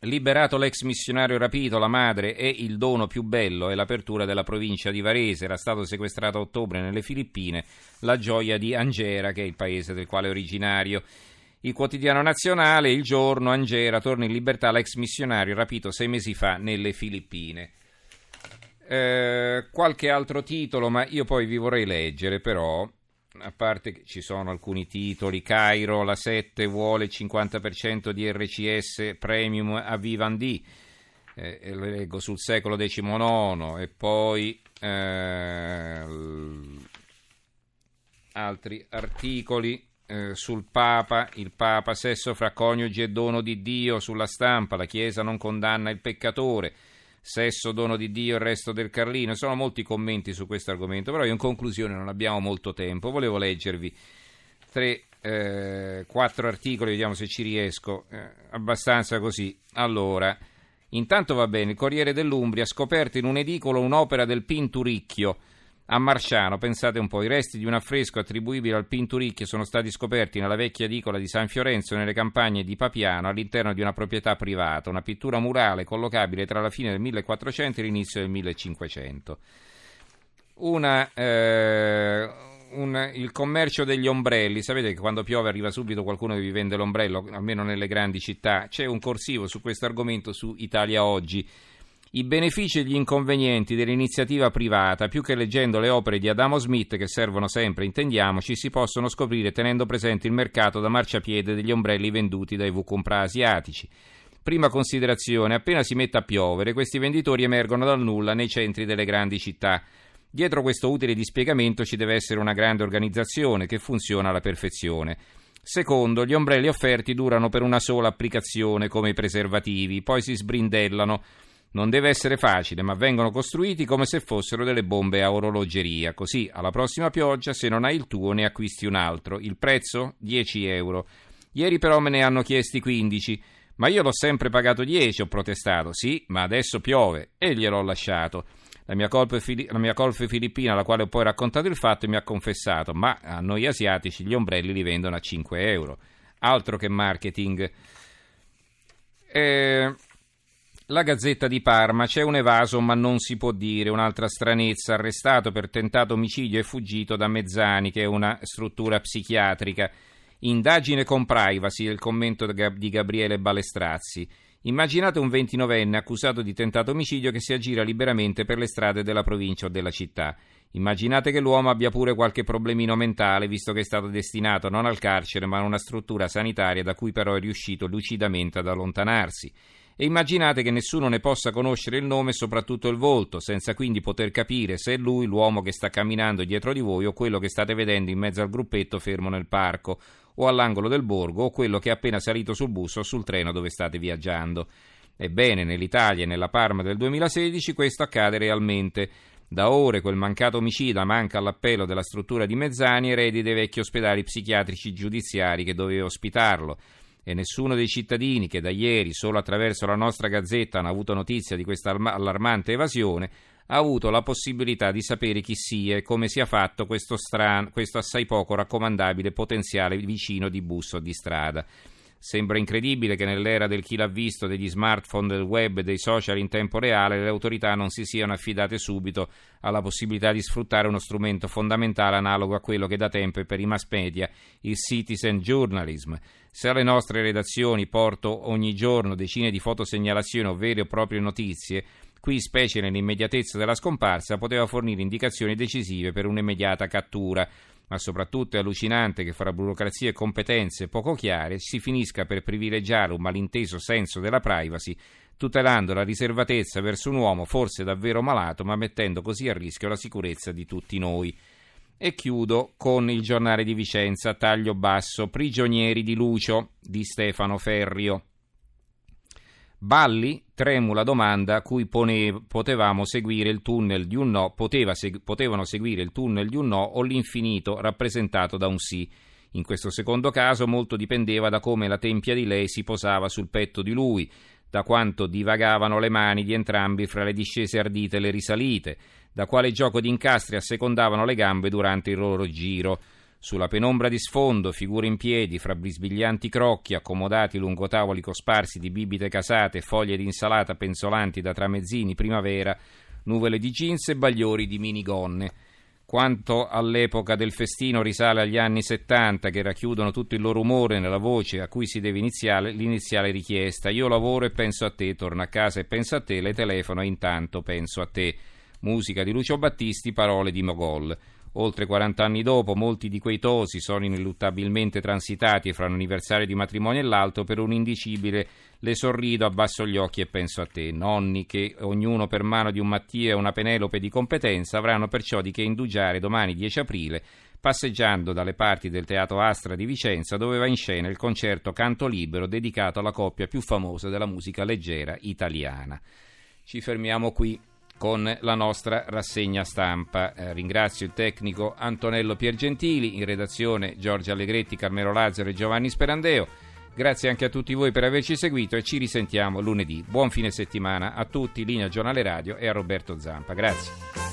Liberato l'ex missionario rapito, la madre e il dono più bello è l'apertura della provincia di Varese. Era stato sequestrato a ottobre nelle Filippine, la gioia di Angera, che è il paese del quale è originario. Il quotidiano nazionale, il giorno, Angera torna in libertà l'ex missionario rapito sei mesi fa nelle Filippine. Eh, qualche altro titolo, ma io poi vi vorrei leggere però a parte che ci sono alcuni titoli, Cairo, la 7 vuole il 50% di RCS premium a Vivendi, eh, lo leggo sul secolo XIX e poi eh, altri articoli eh, sul Papa, il Papa, sesso fra coniugi e dono di Dio, sulla stampa, la Chiesa non condanna il peccatore sesso, dono di Dio, il resto del Carlino. Sono molti commenti su questo argomento, però io in conclusione non abbiamo molto tempo. Volevo leggervi tre, eh, quattro articoli, vediamo se ci riesco, eh, abbastanza così. Allora, intanto va bene, il Corriere dell'Umbria ha scoperto in un edicolo un'opera del Pinturicchio a Marciano, pensate un po', i resti di un affresco attribuibile al Pinturicchio sono stati scoperti nella vecchia edicola di San Fiorenzo nelle campagne di Papiano all'interno di una proprietà privata, una pittura murale collocabile tra la fine del 1400 e l'inizio del 1500. Una, eh, un, il commercio degli ombrelli, sapete che quando piove arriva subito qualcuno che vi vende l'ombrello, almeno nelle grandi città, c'è un corsivo su questo argomento su Italia Oggi i benefici e gli inconvenienti dell'iniziativa privata, più che leggendo le opere di Adamo Smith, che servono sempre, intendiamoci, si possono scoprire tenendo presente il mercato da marciapiede degli ombrelli venduti dai V-Compra asiatici. Prima considerazione, appena si mette a piovere, questi venditori emergono dal nulla nei centri delle grandi città. Dietro questo utile dispiegamento ci deve essere una grande organizzazione che funziona alla perfezione. Secondo, gli ombrelli offerti durano per una sola applicazione, come i preservativi, poi si sbrindellano non deve essere facile, ma vengono costruiti come se fossero delle bombe a orologeria. Così alla prossima pioggia, se non hai il tuo, ne acquisti un altro. Il prezzo? 10 euro. Ieri però me ne hanno chiesti 15. Ma io l'ho sempre pagato 10, ho protestato. Sì, ma adesso piove e gliel'ho lasciato. La mia, fili- la filippina, alla quale ho poi raccontato il fatto, mi ha confessato: Ma a noi asiatici gli ombrelli li vendono a 5 euro. Altro che marketing. Eh, la Gazzetta di Parma, c'è un evaso ma non si può dire, un'altra stranezza, arrestato per tentato omicidio e fuggito da Mezzani, che è una struttura psichiatrica. Indagine con privacy, il commento di Gabriele Balestrazzi. Immaginate un 29enne accusato di tentato omicidio che si aggira liberamente per le strade della provincia o della città. Immaginate che l'uomo abbia pure qualche problemino mentale, visto che è stato destinato non al carcere ma a una struttura sanitaria da cui però è riuscito lucidamente ad allontanarsi e immaginate che nessuno ne possa conoscere il nome e soprattutto il volto, senza quindi poter capire se è lui l'uomo che sta camminando dietro di voi o quello che state vedendo in mezzo al gruppetto fermo nel parco o all'angolo del borgo o quello che è appena salito sul bus o sul treno dove state viaggiando. Ebbene, nell'Italia e nella Parma del 2016 questo accade realmente. Da ore quel mancato omicida manca all'appello della struttura di Mezzani, eredi dei vecchi ospedali psichiatrici giudiziari che doveva ospitarlo e nessuno dei cittadini che da ieri solo attraverso la nostra gazzetta hanno avuto notizia di questa allarmante evasione ha avuto la possibilità di sapere chi sia e come sia fatto questo, stran- questo assai poco raccomandabile potenziale vicino di bus o di strada. Sembra incredibile che nell'era del chi l'ha visto, degli smartphone, del web e dei social in tempo reale, le autorità non si siano affidate subito alla possibilità di sfruttare uno strumento fondamentale analogo a quello che da tempo è per i mass media, il citizen journalism. Se alle nostre redazioni porto ogni giorno decine di fotosegnalazioni o vere o proprie notizie, qui, specie nell'immediatezza della scomparsa, poteva fornire indicazioni decisive per un'immediata cattura ma soprattutto è allucinante che fra burocrazia e competenze poco chiare si finisca per privilegiare un malinteso senso della privacy, tutelando la riservatezza verso un uomo forse davvero malato, ma mettendo così a rischio la sicurezza di tutti noi. E chiudo con il giornale di Vicenza, taglio basso, prigionieri di Lucio di Stefano Ferrio. Balli tremula domanda a cui pone, potevamo seguire il tunnel di un no, poteva, seg, potevano seguire il tunnel di un no o l'infinito rappresentato da un sì. In questo secondo caso molto dipendeva da come la tempia di lei si posava sul petto di lui, da quanto divagavano le mani di entrambi fra le discese ardite e le risalite, da quale gioco di incastri assecondavano le gambe durante il loro giro. Sulla penombra di sfondo, figure in piedi, fra brisbiglianti crocchi, accomodati lungo tavoli cosparsi di bibite casate, foglie di insalata penzolanti da tramezzini primavera, nuvole di jeans e bagliori di minigonne. Quanto all'epoca del festino risale agli anni 70 che racchiudono tutto il loro umore nella voce a cui si deve iniziare l'iniziale richiesta. Io lavoro e penso a te, torno a casa e penso a te, le telefono e intanto penso a te. Musica di Lucio Battisti, parole di Mogol. Oltre 40 anni dopo, molti di quei tosi sono ineluttabilmente transitati fra un anniversario di matrimonio e l'altro per un indicibile le sorrido, abbasso gli occhi e penso a te. Nonni che, ognuno per mano di un Mattia e una Penelope di competenza, avranno perciò di che indugiare domani 10 aprile passeggiando dalle parti del Teatro Astra di Vicenza dove va in scena il concerto Canto Libero dedicato alla coppia più famosa della musica leggera italiana. Ci fermiamo qui con la nostra rassegna stampa. Eh, ringrazio il tecnico Antonello Piergentili, in redazione Giorgio Allegretti, Carmelo Lazzaro e Giovanni Sperandeo. Grazie anche a tutti voi per averci seguito e ci risentiamo lunedì. Buon fine settimana a tutti, linea Giornale Radio e a Roberto Zampa. Grazie.